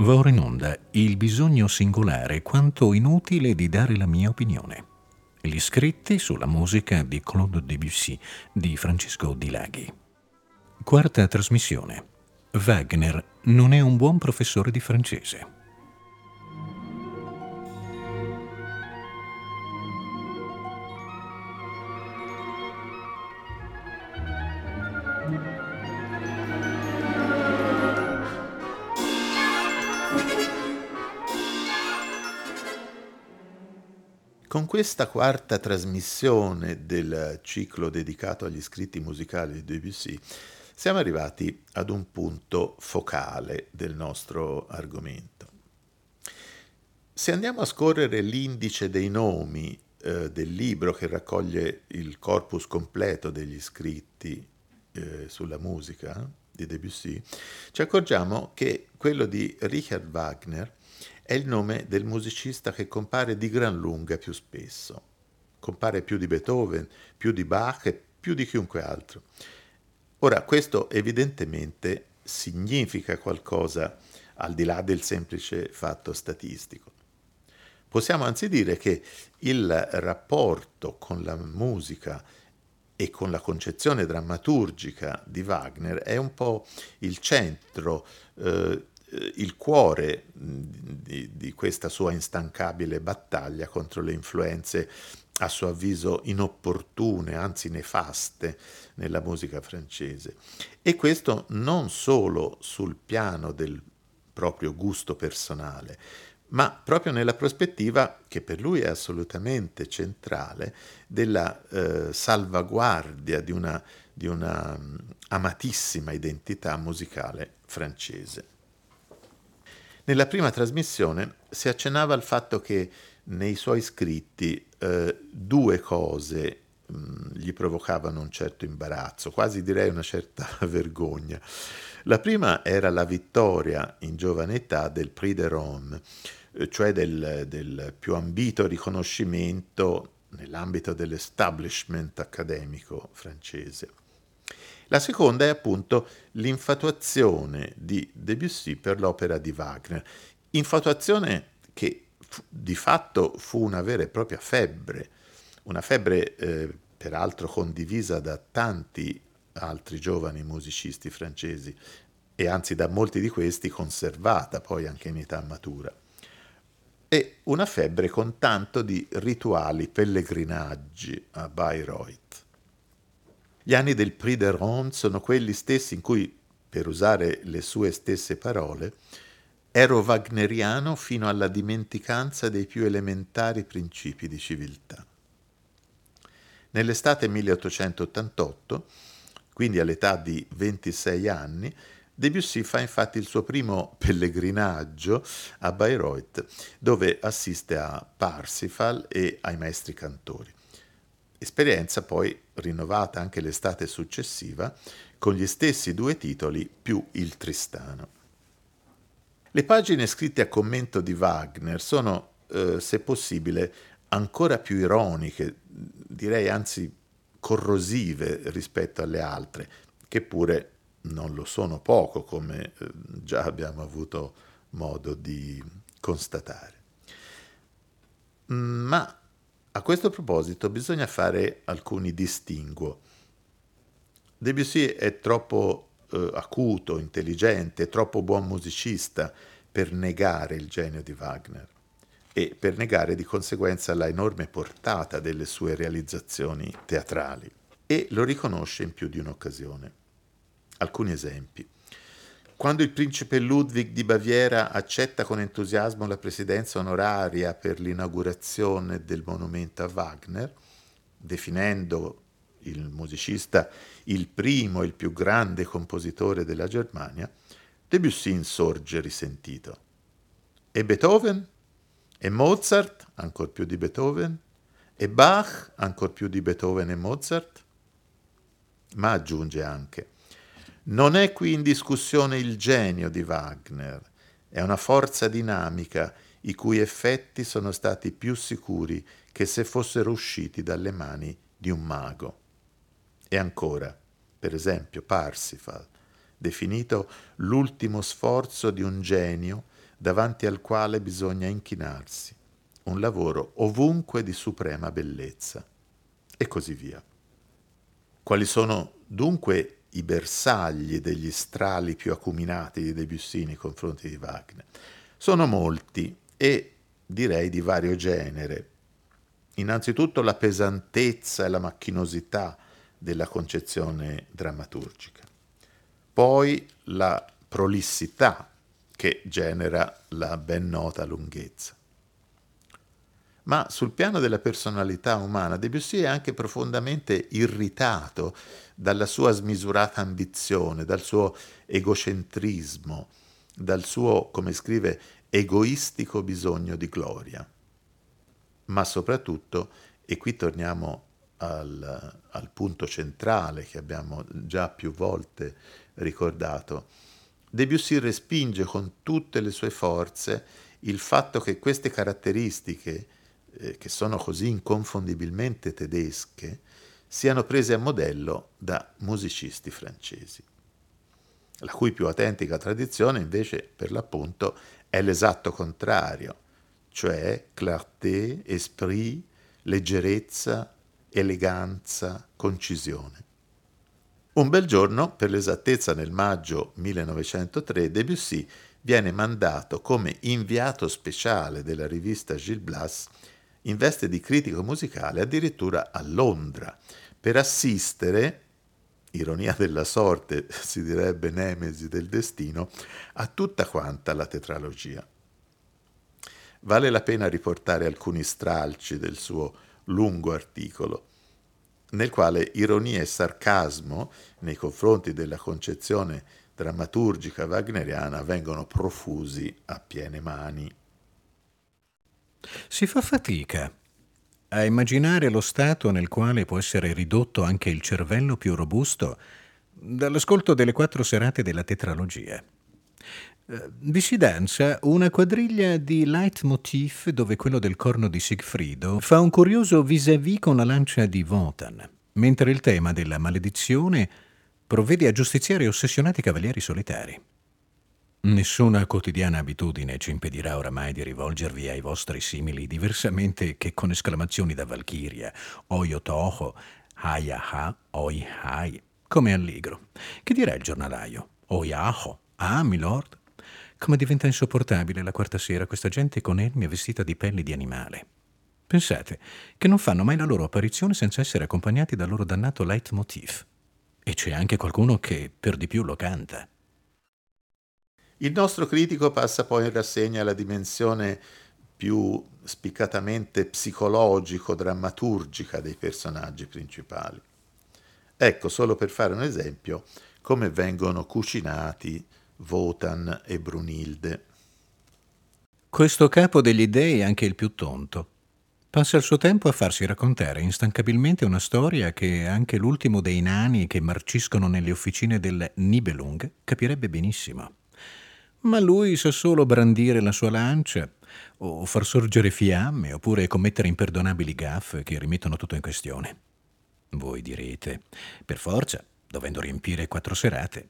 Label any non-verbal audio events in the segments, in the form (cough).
Va ora in onda il bisogno singolare quanto inutile di dare la mia opinione. Gli scritti sulla musica di Claude Debussy di Francesco Di Laghi. Quarta trasmissione. Wagner non è un buon professore di francese. Questa quarta trasmissione del ciclo dedicato agli scritti musicali di Debussy siamo arrivati ad un punto focale del nostro argomento. Se andiamo a scorrere l'indice dei nomi eh, del libro che raccoglie il corpus completo degli scritti eh, sulla musica di Debussy, ci accorgiamo che quello di Richard Wagner è il nome del musicista che compare di gran lunga più spesso. Compare più di Beethoven, più di Bach e più di chiunque altro. Ora, questo evidentemente significa qualcosa al di là del semplice fatto statistico. Possiamo anzi dire che il rapporto con la musica e con la concezione drammaturgica di Wagner è un po' il centro eh, il cuore di, di, questa sua instancabile battaglia contro le influenze a suo avviso inopportune, anzi nefaste nella musica francese. E questo non solo sul piano del proprio gusto personale, ma proprio nella prospettiva, che per lui è assolutamente centrale, della eh, salvaguardia di una, di una amatissima identità musicale francese. Nella prima trasmissione si accennava al fatto che nei suoi scritti eh, due cose mm, gli provocavano un certo imbarazzo, quasi direi una certa (laughs) vergogna. La prima era la vittoria in giovane età del Prix de Rome, eh, cioè del, del più ambito riconoscimento nell'ambito dell'establishment accademico francese. La seconda è appunto l'infatuazione di Debussy per l'opera di Wagner, infatuazione che di fatto fu una vera e propria febbre, una febbre eh, peraltro condivisa da tanti altri giovani musicisti francesi e anzi da molti di questi conservata poi anche in età matura. E una febbre con tanto di rituali pellegrinaggi a Bayreuth. Gli anni del Prix de Ronde sono quelli stessi in cui, per usare le sue stesse parole, ero wagneriano fino alla dimenticanza dei più elementari principi di civiltà. Nell'estate 1888, quindi all'età di 26 anni, Debussy fa infatti il suo primo pellegrinaggio a Bayreuth, dove assiste a Parsifal e ai maestri cantori esperienza poi rinnovata anche l'estate successiva con gli stessi due titoli più il Tristano. Le pagine scritte a commento di Wagner sono, eh, se possibile, ancora più ironiche, direi anzi corrosive rispetto alle altre, che pure non lo sono poco, come eh, già abbiamo avuto modo di constatare. Ma a questo proposito bisogna fare alcuni distinguo. Debussy è troppo eh, acuto, intelligente, troppo buon musicista per negare il genio di Wagner e per negare di conseguenza la enorme portata delle sue realizzazioni teatrali e lo riconosce in più di un'occasione. Alcuni esempi. Quando il principe Ludwig di Baviera accetta con entusiasmo la presidenza onoraria per l'inaugurazione del monumento a Wagner, definendo il musicista il primo e il più grande compositore della Germania, Debussy insorge risentito. E Beethoven? E Mozart? Ancor più di Beethoven? E Bach? Ancor più di Beethoven e Mozart? Ma aggiunge anche, non è qui in discussione il genio di Wagner, è una forza dinamica i cui effetti sono stati più sicuri che se fossero usciti dalle mani di un mago. E ancora, per esempio, Parsifal, definito l'ultimo sforzo di un genio davanti al quale bisogna inchinarsi, un lavoro ovunque di suprema bellezza, e così via. Quali sono dunque i bersagli degli strali più acuminati di Debussy nei confronti di Wagner? Sono molti e direi di vario genere. Innanzitutto la pesantezza e la macchinosità della concezione drammaturgica, poi la prolissità che genera la ben nota lunghezza. Ma sul piano della personalità umana, Debussy è anche profondamente irritato dalla sua smisurata ambizione, dal suo egocentrismo, dal suo, come scrive, egoistico bisogno di gloria. Ma soprattutto, e qui torniamo al, al punto centrale che abbiamo già più volte ricordato, Debussy respinge con tutte le sue forze il fatto che queste caratteristiche, eh, che sono così inconfondibilmente tedesche, siano prese a modello da musicisti francesi, la cui più autentica tradizione invece per l'appunto è l'esatto contrario, cioè clarté, esprit, leggerezza, eleganza, concisione. Un bel giorno, per l'esattezza nel maggio 1903, Debussy viene mandato come inviato speciale della rivista Gil Blas in veste di critico musicale addirittura a Londra per assistere, ironia della sorte, (laughs) si direbbe nemesi del destino, a tutta quanta la tetralogia. Vale la pena riportare alcuni stralci del suo lungo articolo nel quale ironia e sarcasmo nei confronti della concezione drammaturgica wagneriana vengono profusi a piene mani. Si fa fatica a immaginare lo stato nel quale può essere ridotto anche il cervello più robusto dall'ascolto delle quattro serate della tetralogia. Eh, vi si danza una quadriglia di leitmotiv dove quello del corno di Sigfrido fa un curioso vis-à-vis con la lancia di Wotan, mentre il tema della maledizione provvede a giustiziare ossessionati cavalieri solitari. Nessuna quotidiana abitudine ci impedirà oramai di rivolgervi ai vostri simili diversamente che con esclamazioni da Valchiria, Oyo Toho, Hayaha, Oi Hai, come allegro. Che dirà il giornalaio? Oyaho, ah, milord? Come diventa insopportabile la quarta sera questa gente con elmi vestita di pelli di animale. Pensate che non fanno mai la loro apparizione senza essere accompagnati dal loro dannato leitmotiv. E c'è anche qualcuno che per di più lo canta. Il nostro critico passa poi in rassegna la dimensione più spiccatamente psicologico-drammaturgica dei personaggi principali. Ecco, solo per fare un esempio, come vengono cucinati Wotan e Brunilde. Questo capo degli dei è anche il più tonto. Passa il suo tempo a farsi raccontare instancabilmente una storia che anche l'ultimo dei nani che marciscono nelle officine del Nibelung capirebbe benissimo. Ma lui sa solo brandire la sua lancia, o far sorgere fiamme, oppure commettere imperdonabili gaffe che rimettono tutto in questione. Voi direte, per forza, dovendo riempire quattro serate.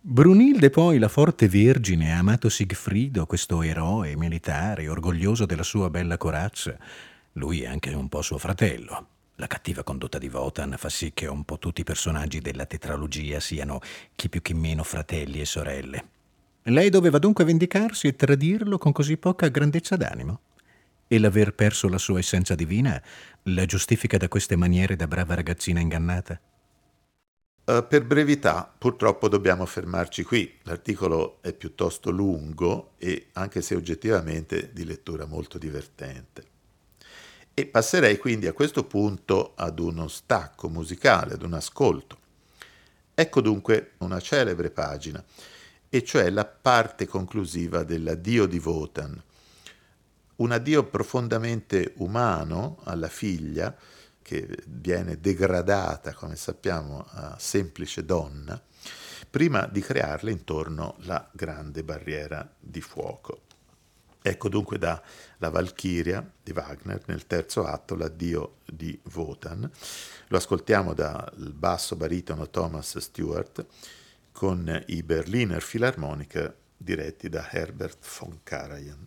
Brunilde poi, la forte vergine, ha amato Sigfrido, questo eroe militare, orgoglioso della sua bella corazza. Lui è anche un po' suo fratello. La cattiva condotta di Wotan fa sì che un po' tutti i personaggi della tetralogia siano chi più chi meno fratelli e sorelle. Lei doveva dunque vendicarsi e tradirlo con così poca grandezza d'animo? E l'aver perso la sua essenza divina la giustifica da queste maniere da brava ragazzina ingannata? Uh, per brevità, purtroppo dobbiamo fermarci qui. L'articolo è piuttosto lungo e anche se oggettivamente di lettura molto divertente. E passerei quindi a questo punto ad uno stacco musicale, ad un ascolto. Ecco dunque una celebre pagina, e cioè la parte conclusiva dell'addio di Wotan. Un addio profondamente umano alla figlia, che viene degradata, come sappiamo, a semplice donna, prima di crearle intorno la grande barriera di fuoco. Ecco dunque da La Valchiria di Wagner nel terzo atto, l'addio di Wotan. Lo ascoltiamo dal basso baritono Thomas Stewart con i Berliner Philharmoniker diretti da Herbert von Karajan.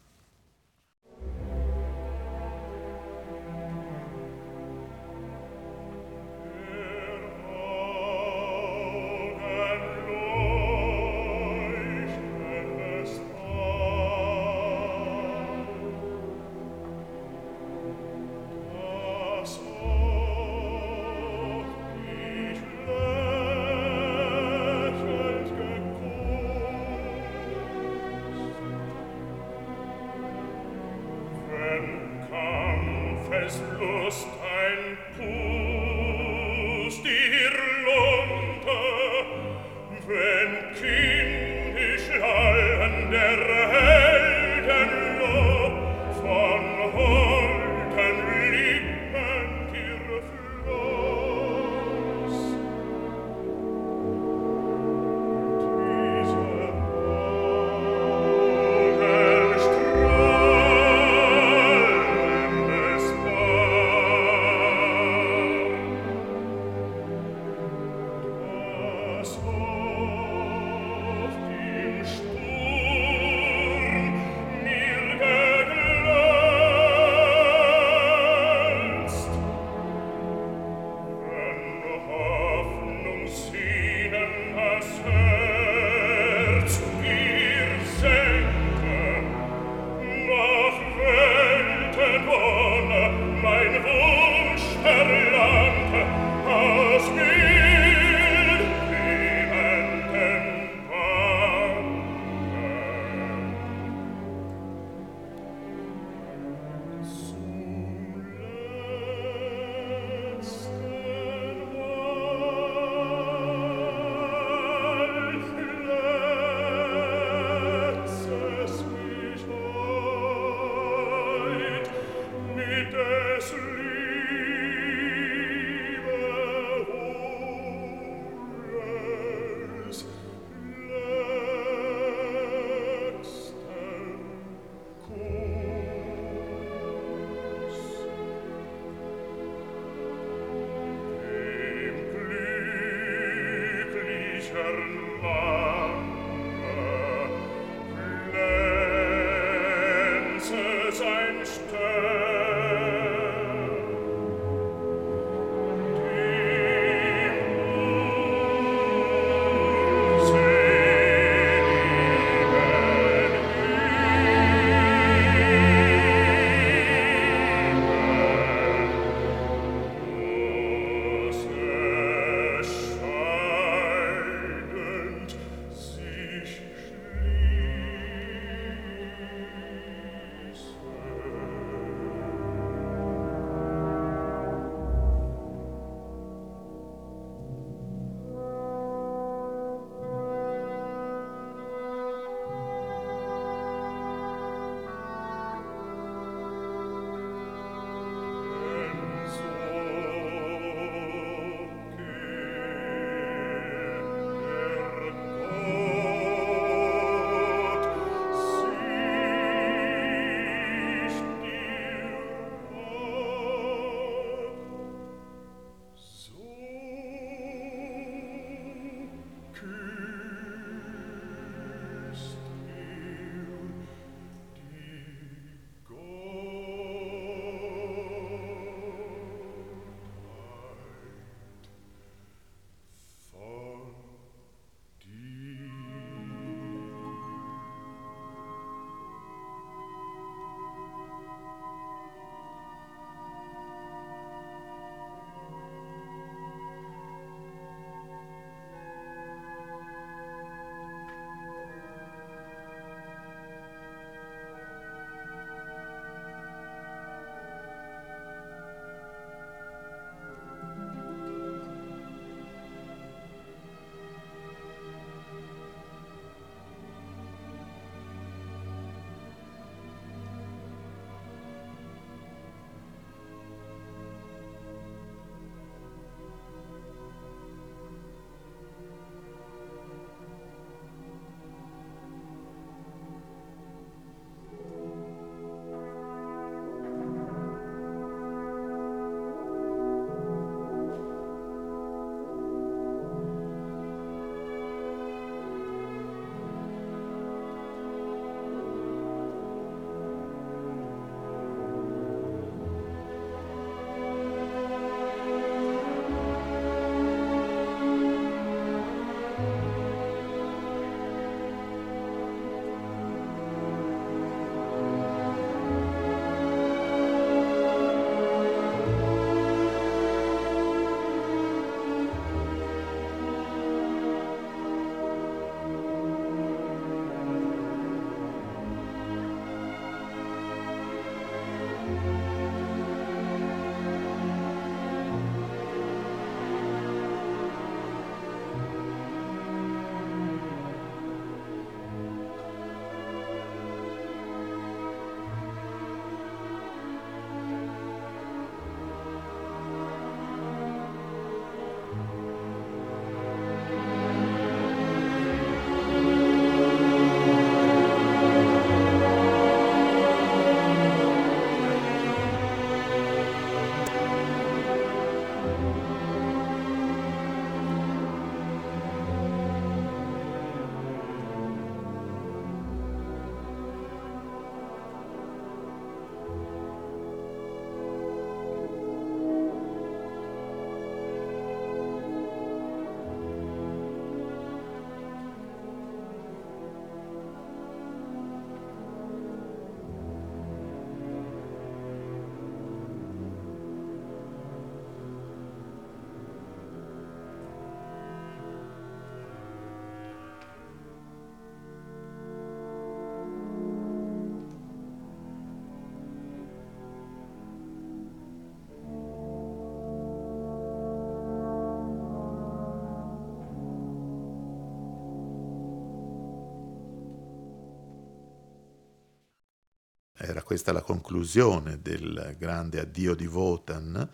Era questa la conclusione del grande addio di Wotan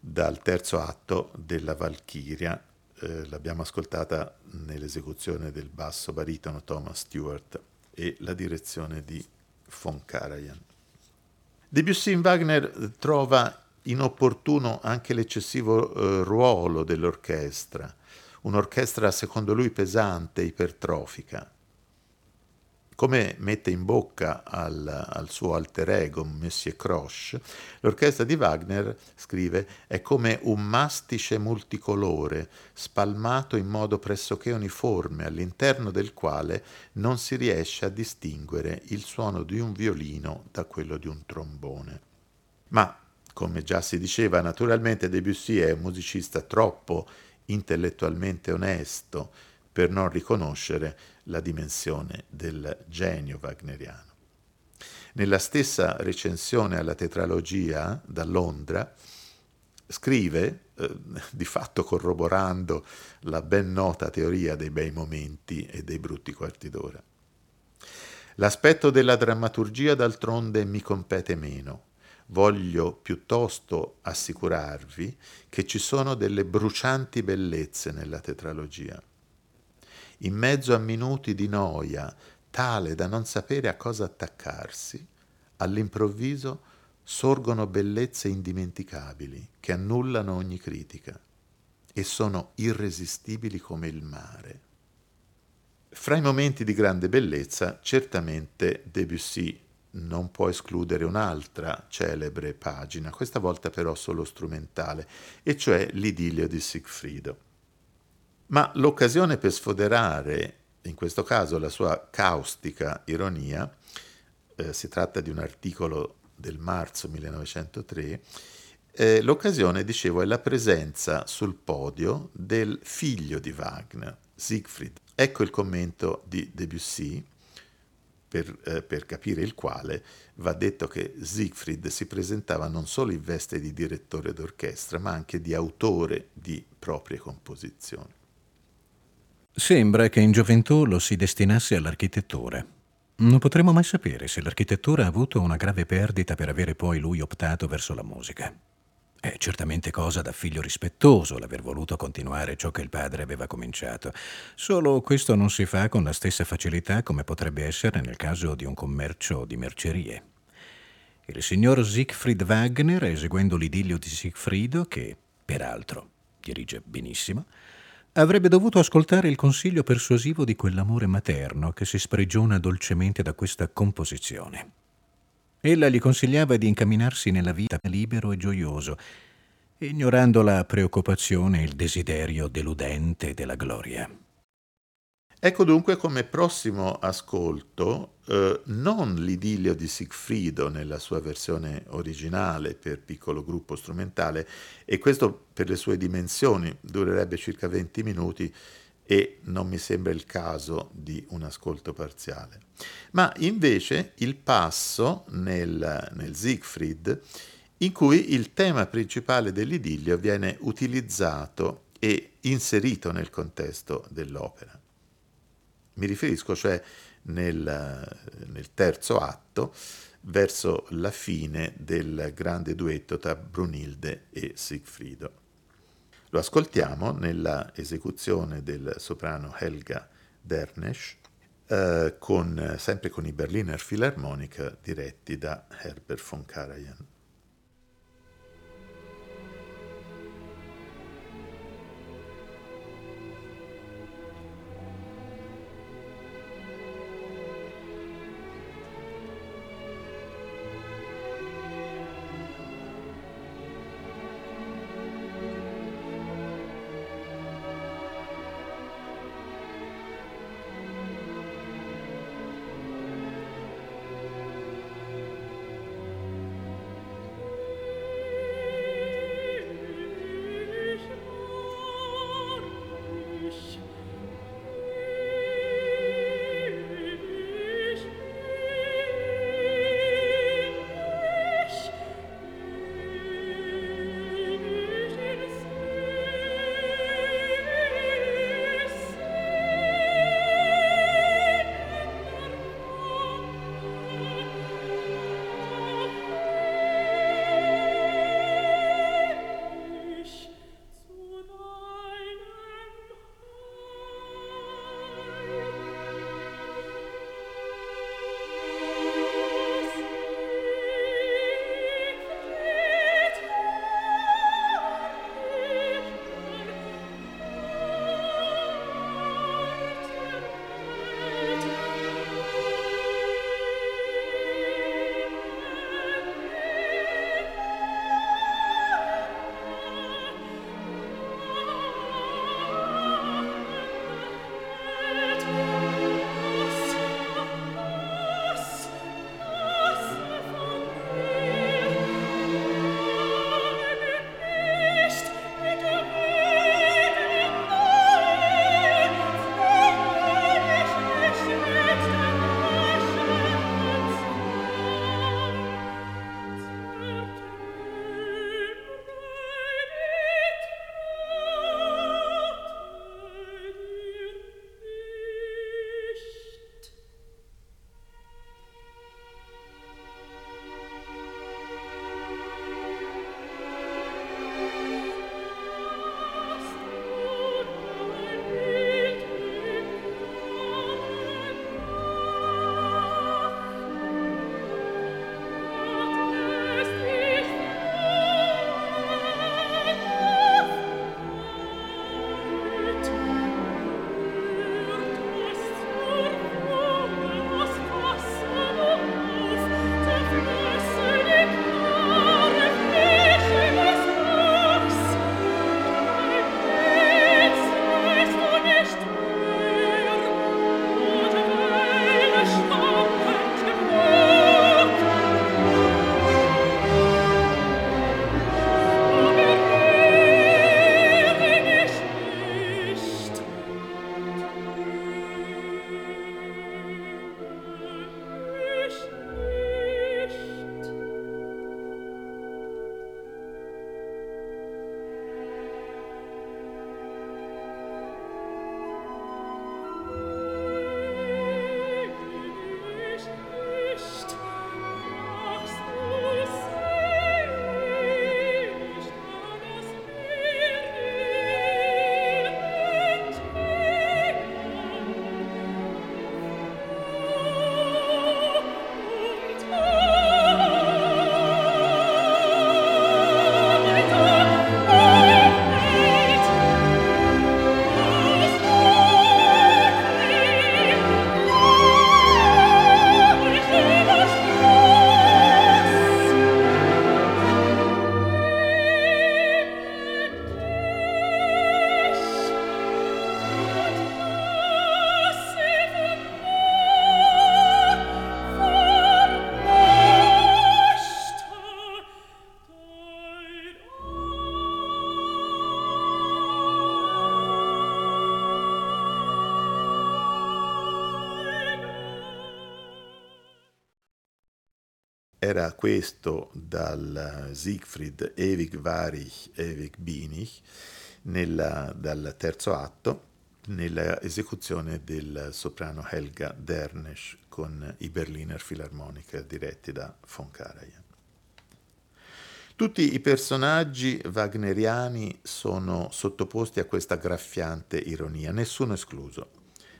dal terzo atto della Valchiria. Eh, l'abbiamo ascoltata nell'esecuzione del basso baritono Thomas Stewart e la direzione di von Karajan. Debussy in Wagner trova inopportuno anche l'eccessivo eh, ruolo dell'orchestra, un'orchestra secondo lui pesante, ipertrofica come mette in bocca al, al, suo alter ego, Monsieur Croche, l'orchestra di Wagner, scrive, è come un mastice multicolore, spalmato in modo pressoché uniforme, all'interno del quale non si riesce a distinguere il suono di un violino da quello di un trombone. Ma, come già si diceva, naturalmente Debussy è un musicista troppo intellettualmente onesto per non riconoscere la dimensione del genio wagneriano. Nella stessa recensione alla tetralogia da Londra scrive, eh, di fatto corroborando la ben nota teoria dei bei momenti e dei brutti quarti d'ora. L'aspetto della drammaturgia d'altronde mi compete meno. Voglio piuttosto assicurarvi che ci sono delle brucianti bellezze nella tetralogia in mezzo a minuti di noia, tale da non sapere a cosa attaccarsi, all'improvviso sorgono bellezze indimenticabili che annullano ogni critica e sono irresistibili come il mare. Fra i momenti di grande bellezza, certamente Debussy non può escludere un'altra celebre pagina, questa volta però solo strumentale, e cioè l'idillio di Sigfrido. Ma l'occasione per sfoderare, in questo caso, la sua caustica ironia, eh, si tratta di un articolo del marzo 1903, eh, l'occasione, dicevo, è la presenza sul podio del figlio di Wagner, Siegfried. Ecco il commento di Debussy, per, eh, per, capire il quale va detto che Siegfried si presentava non solo in veste di direttore d'orchestra, ma anche di autore di proprie composizioni. Sembra che in gioventù lo si destinasse all'architettura. Non potremo mai sapere se l'architettura ha avuto una grave perdita per avere poi lui optato verso la musica. È certamente cosa da figlio rispettoso l'aver voluto continuare ciò che il padre aveva cominciato, solo questo non si fa con la stessa facilità come potrebbe essere nel caso di un commercio di mercerie. Il signor Siegfried Wagner, eseguendo l'idillio di Siegfriedo, che peraltro dirige benissimo, Avrebbe dovuto ascoltare il consiglio persuasivo di quell'amore materno che si sprigiona dolcemente da questa composizione. Ella gli consigliava di incamminarsi nella vita libero e gioioso, ignorando la preoccupazione e il desiderio deludente della gloria. Ecco dunque come prossimo ascolto eh, non l'idillio di Sigfrido nella sua versione originale per piccolo gruppo strumentale, e questo per le sue dimensioni durerebbe circa 20 minuti e non mi sembra il caso di un ascolto parziale, ma invece il passo nel, nel Siegfried in cui il tema principale dell'idillio viene utilizzato e inserito nel contesto dell'opera. Mi riferisco cioè nel, nel terzo atto verso la fine del grande duetto tra Brunilde e Sigfrido. Lo ascoltiamo nella esecuzione del soprano Helga Dernesch, eh, con, sempre con i Berliner Philharmonic diretti da Herbert von Karajan. Era questo dal Siegfried Ewig Warich, Ewig Binich, nella, dal terzo atto, nella esecuzione del soprano Helga Dernesch con i Berliner Philharmoniker diretti da von Karajan. Tutti i personaggi wagneriani sono sottoposti a questa graffiante ironia, nessuno escluso,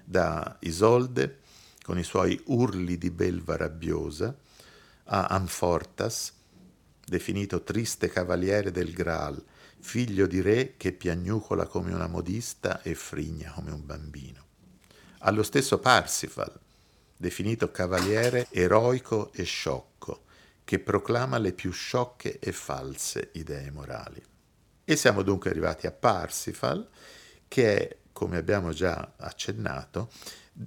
da Isolde con i suoi urli di belva rabbiosa, a Amfortas, definito triste cavaliere del Graal, figlio di re che piagnucola come una modista e frigna come un bambino. Allo stesso Parsifal, definito cavaliere eroico e sciocco, che proclama le più sciocche e false idee morali. E siamo dunque arrivati a Parsifal, che è, come abbiamo già accennato,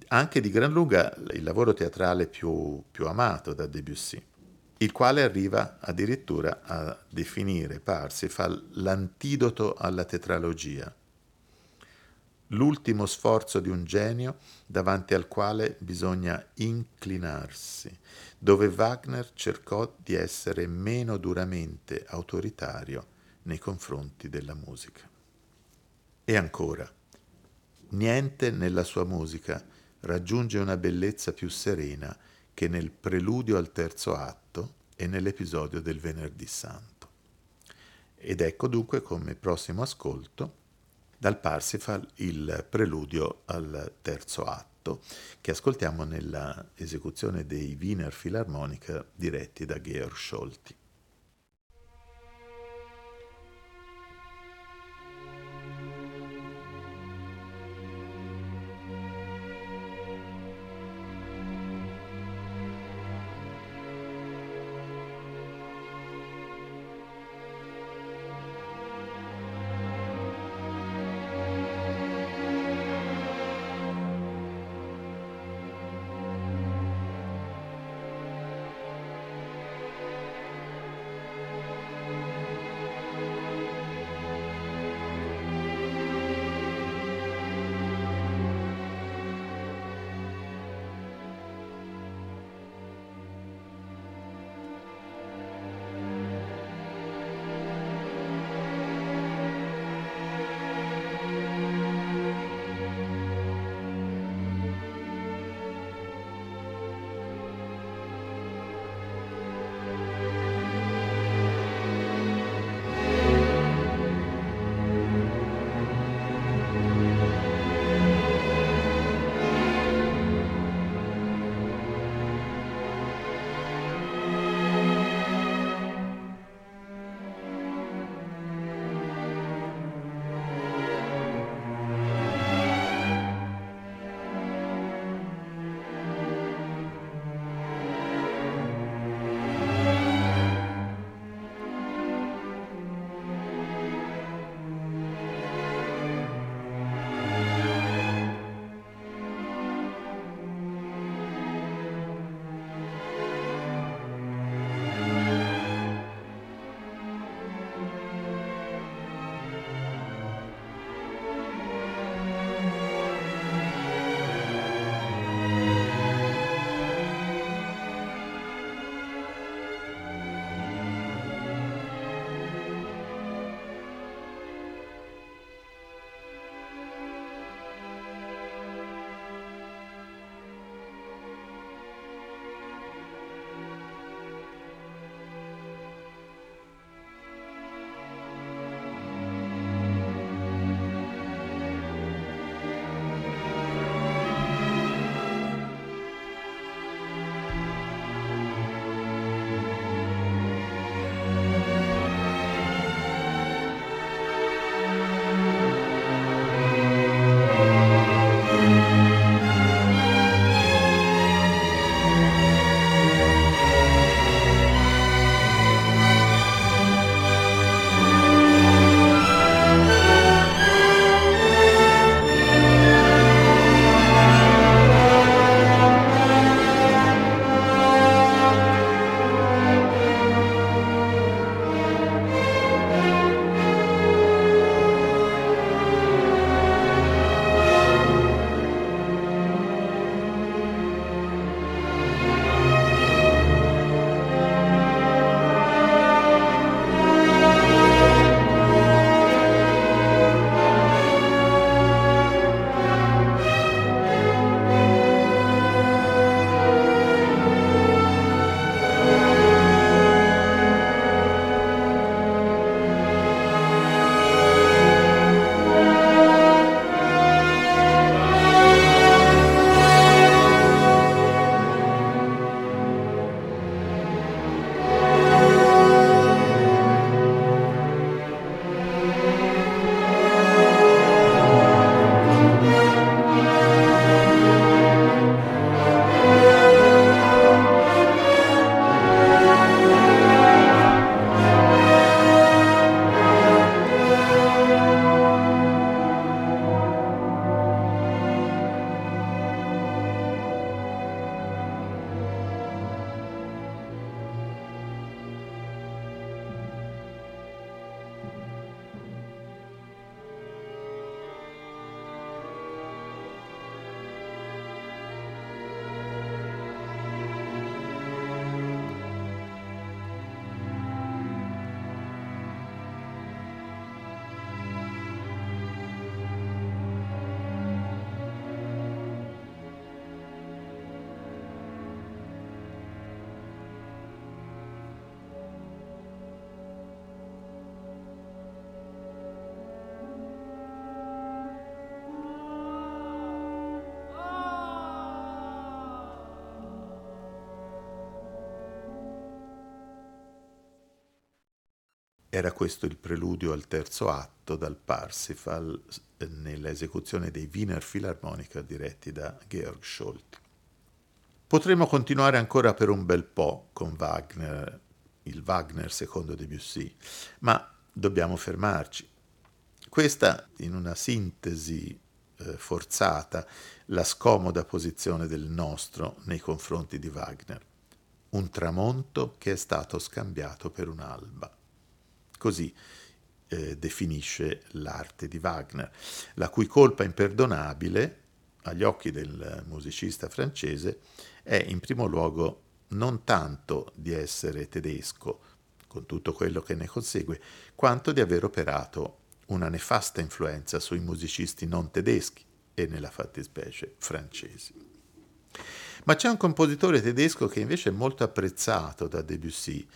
anche di gran lunga il lavoro teatrale più, più amato da Debussy il quale arriva addirittura a definire Parsifal l'antidoto alla tetralogia, l'ultimo sforzo di un genio davanti al quale bisogna inclinarsi, dove Wagner cercò di essere meno duramente autoritario nei confronti della musica. E ancora, niente nella sua musica raggiunge una bellezza più serena che nel preludio al terzo atto e nell'episodio del venerdì santo. Ed ecco dunque come prossimo ascolto dal Parsifal il preludio al terzo atto che ascoltiamo nella esecuzione dei Wiener Philharmoniker diretti da Georg Scholti. Era questo il preludio al terzo atto dal Parsifal nell'esecuzione dei Wiener Philharmoniker diretti da Georg Scholti. Potremmo continuare ancora per un bel po' con Wagner, il Wagner secondo Debussy, ma dobbiamo fermarci. Questa, in una sintesi eh, forzata, la scomoda posizione del nostro nei confronti di Wagner. Un tramonto che è stato scambiato per un'alba. Così eh, definisce l'arte di Wagner, la cui colpa imperdonabile, agli occhi del musicista francese, è in primo luogo non tanto di essere tedesco, con tutto quello che ne consegue, quanto di aver operato una nefasta influenza sui musicisti non tedeschi e nella fattispecie francesi. Ma c'è un compositore tedesco che invece è molto apprezzato da Debussy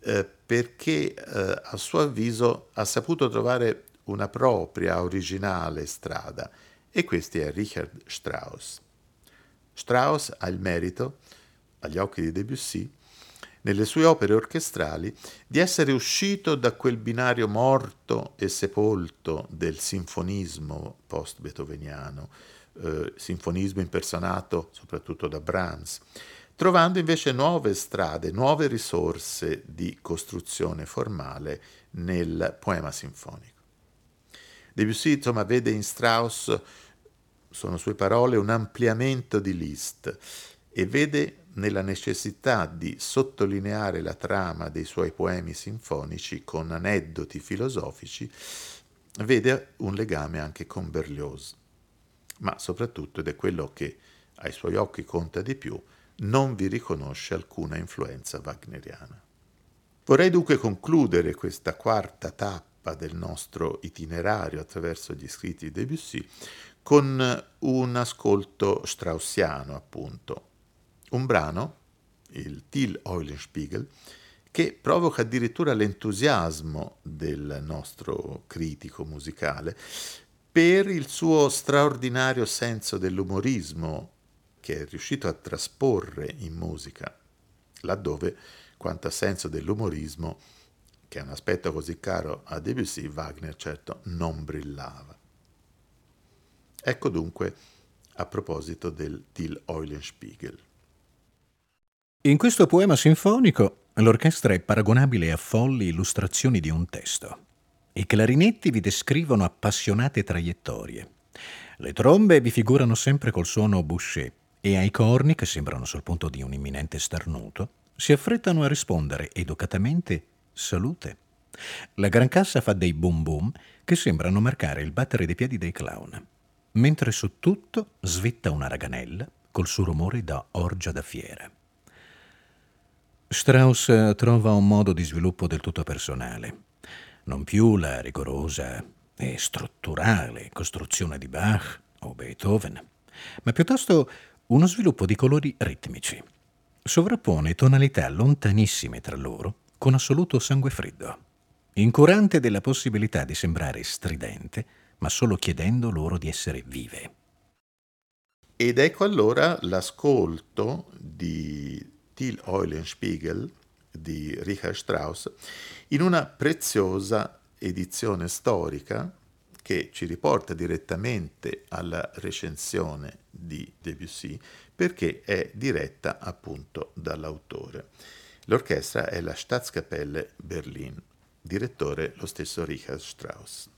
eh, perché eh, a suo avviso ha saputo trovare una propria originale strada e questo è Richard Strauss. Strauss ha il merito, agli occhi di Debussy, nelle sue opere orchestrali, di essere uscito da quel binario morto e sepolto del sinfonismo post-beethoveniano, eh, sinfonismo impersonato soprattutto da Brahms, trovando invece nuove strade, nuove risorse di costruzione formale nel poema sinfonico. Debussy insomma, vede in Strauss sono sue parole, un ampliamento di Liszt e vede nella necessità di sottolineare la trama dei suoi poemi sinfonici con aneddoti filosofici, vede un legame anche con Berlioz. Ma soprattutto, ed è quello che ai suoi occhi conta di più, non vi riconosce alcuna influenza wagneriana. Vorrei dunque concludere questa quarta tappa del nostro itinerario attraverso gli scritti di Debussy con un ascolto straussiano, appunto. Un brano, il Till Eulenspiegel, che provoca addirittura l'entusiasmo del nostro critico musicale per il suo straordinario senso dell'umorismo che è riuscito a trasporre in musica, laddove, quanto a senso dell'umorismo, che è un aspetto così caro a Debussy, Wagner certo non brillava. Ecco dunque a proposito del Till Eulenspiegel. In questo poema sinfonico l'orchestra è paragonabile a folli illustrazioni di un testo. I clarinetti vi descrivono appassionate traiettorie. Le trombe vi figurano sempre col suono boucher e ai corni, che sembrano sul punto di un imminente starnuto, si affrettano a rispondere educatamente salute. La gran cassa fa dei boom boom che sembrano marcare il battere dei piedi dei clown mentre su tutto svitta una raganella col suo rumore da orgia da fiera. Strauss trova un modo di sviluppo del tutto personale, non più la rigorosa e strutturale costruzione di Bach o Beethoven, ma piuttosto uno sviluppo di colori ritmici. Sovrappone tonalità lontanissime tra loro con assoluto sangue freddo, incurante della possibilità di sembrare stridente ma solo chiedendo loro di essere vive. Ed ecco allora l'ascolto di Till Eulenspiegel di Richard Strauss in una preziosa edizione storica che ci riporta direttamente alla recensione di Debussy perché è diretta appunto dall'autore. L'orchestra è la Staatskapelle Berlin, direttore lo stesso Richard Strauss.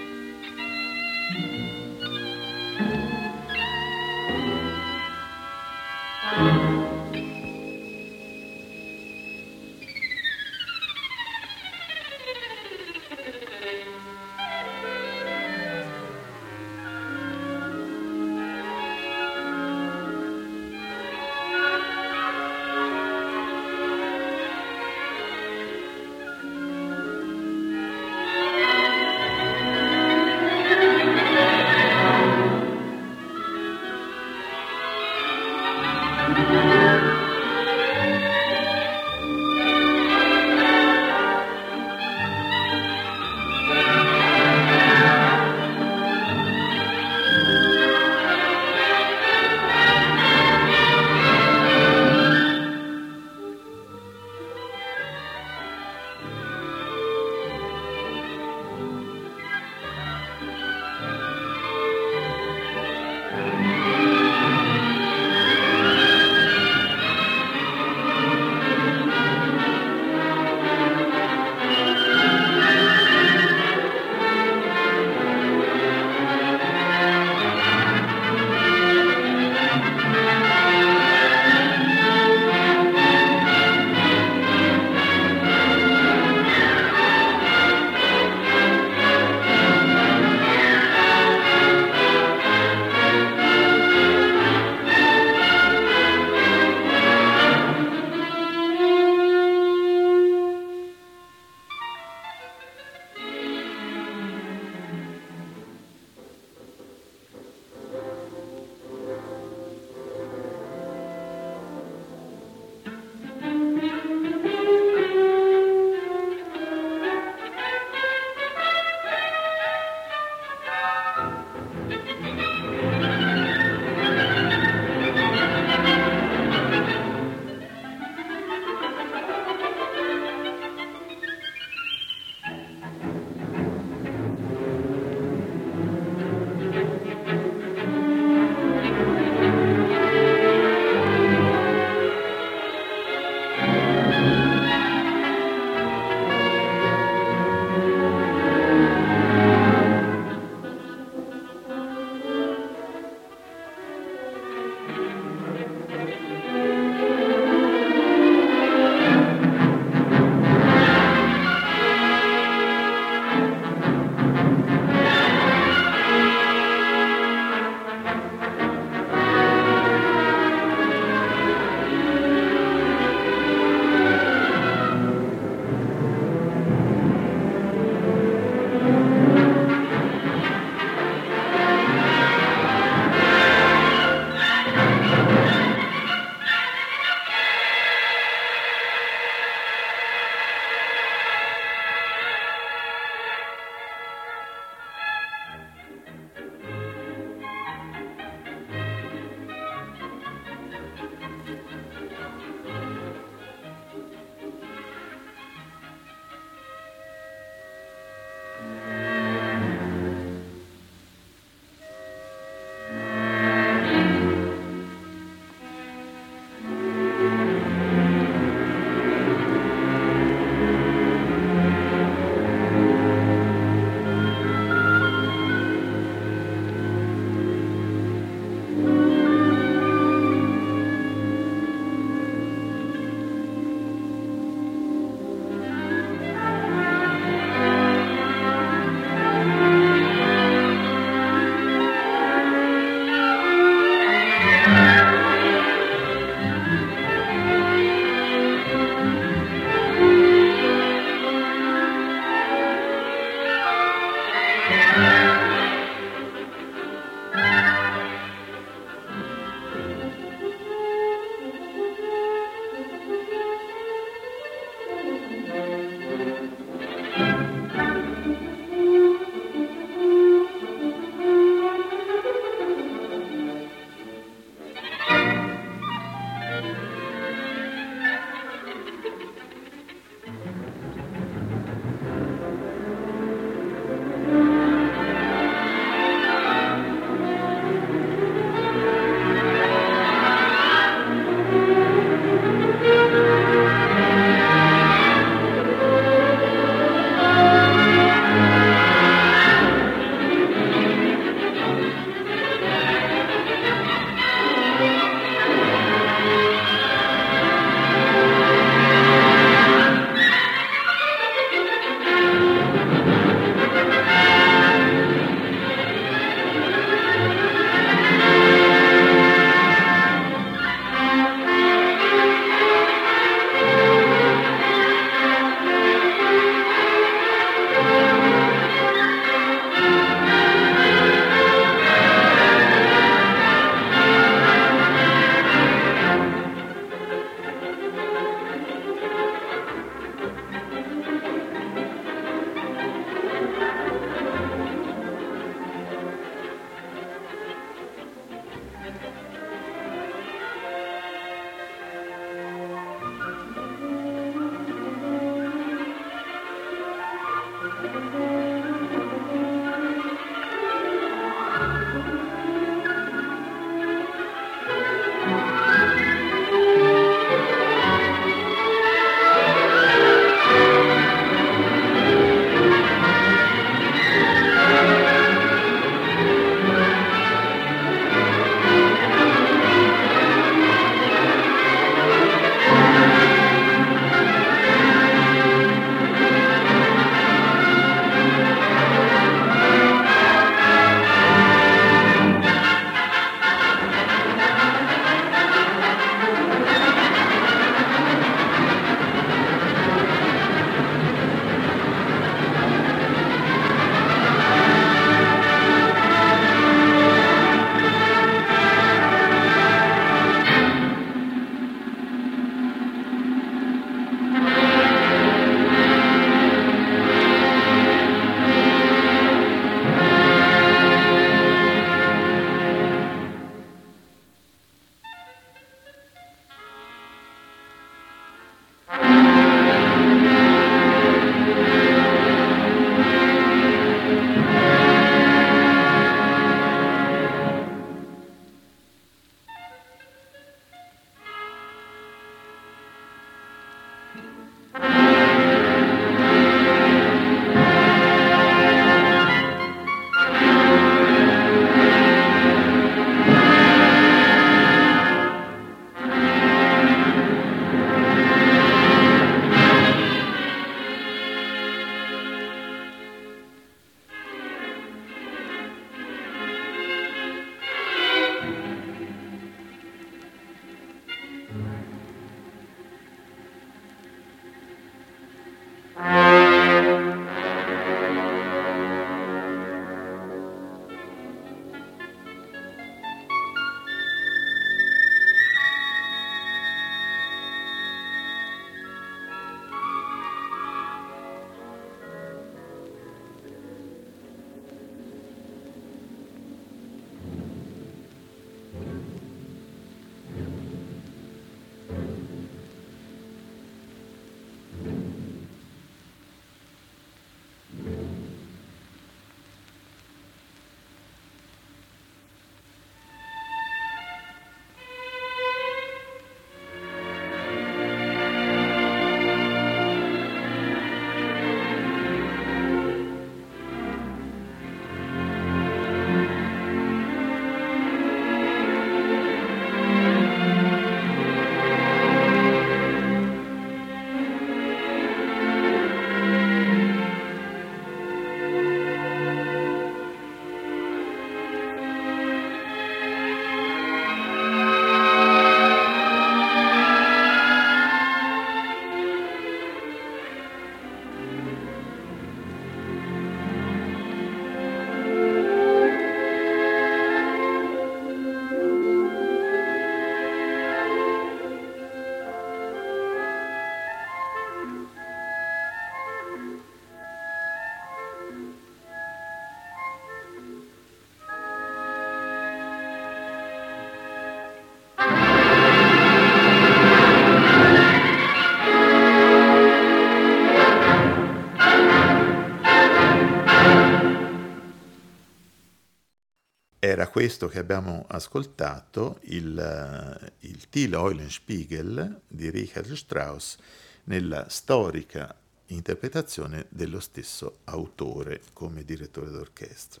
Questo che abbiamo ascoltato, il, il Till Eulenspiegel di Richard Strauss, nella storica interpretazione dello stesso autore come direttore d'orchestra.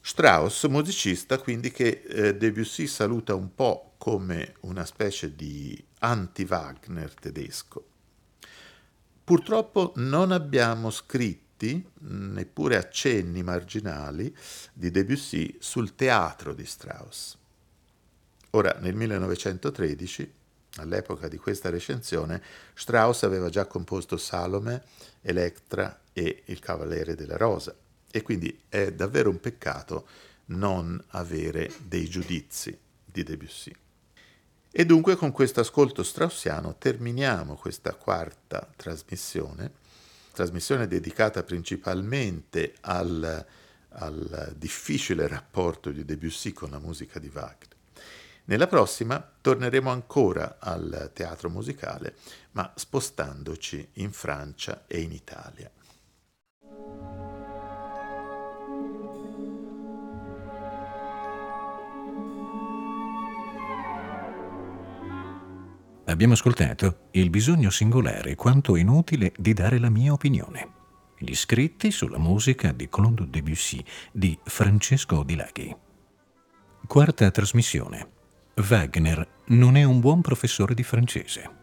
Strauss, musicista quindi che eh, Debussy saluta un po' come una specie di anti-Wagner tedesco. Purtroppo non abbiamo scritti, neppure accenni marginali, di Debussy sul teatro di Strauss. Ora, nel 1913, all'epoca di questa recensione, Strauss aveva già composto Salome, Electra e Il Cavaliere della Rosa e quindi è davvero un peccato non avere dei giudizi di Debussy. E dunque con questo ascolto straussiano terminiamo questa quarta trasmissione, trasmissione dedicata principalmente al, al difficile rapporto di Debussy con la musica di Wagner. Nella prossima torneremo ancora al teatro musicale, ma spostandoci in Francia e in Italia. Abbiamo ascoltato il bisogno singolare quanto inutile di dare la mia opinione. Gli scritti sulla musica di Claude Debussy di Francesco Di Laghi. Quarta trasmissione. Wagner non è un buon professore di francese.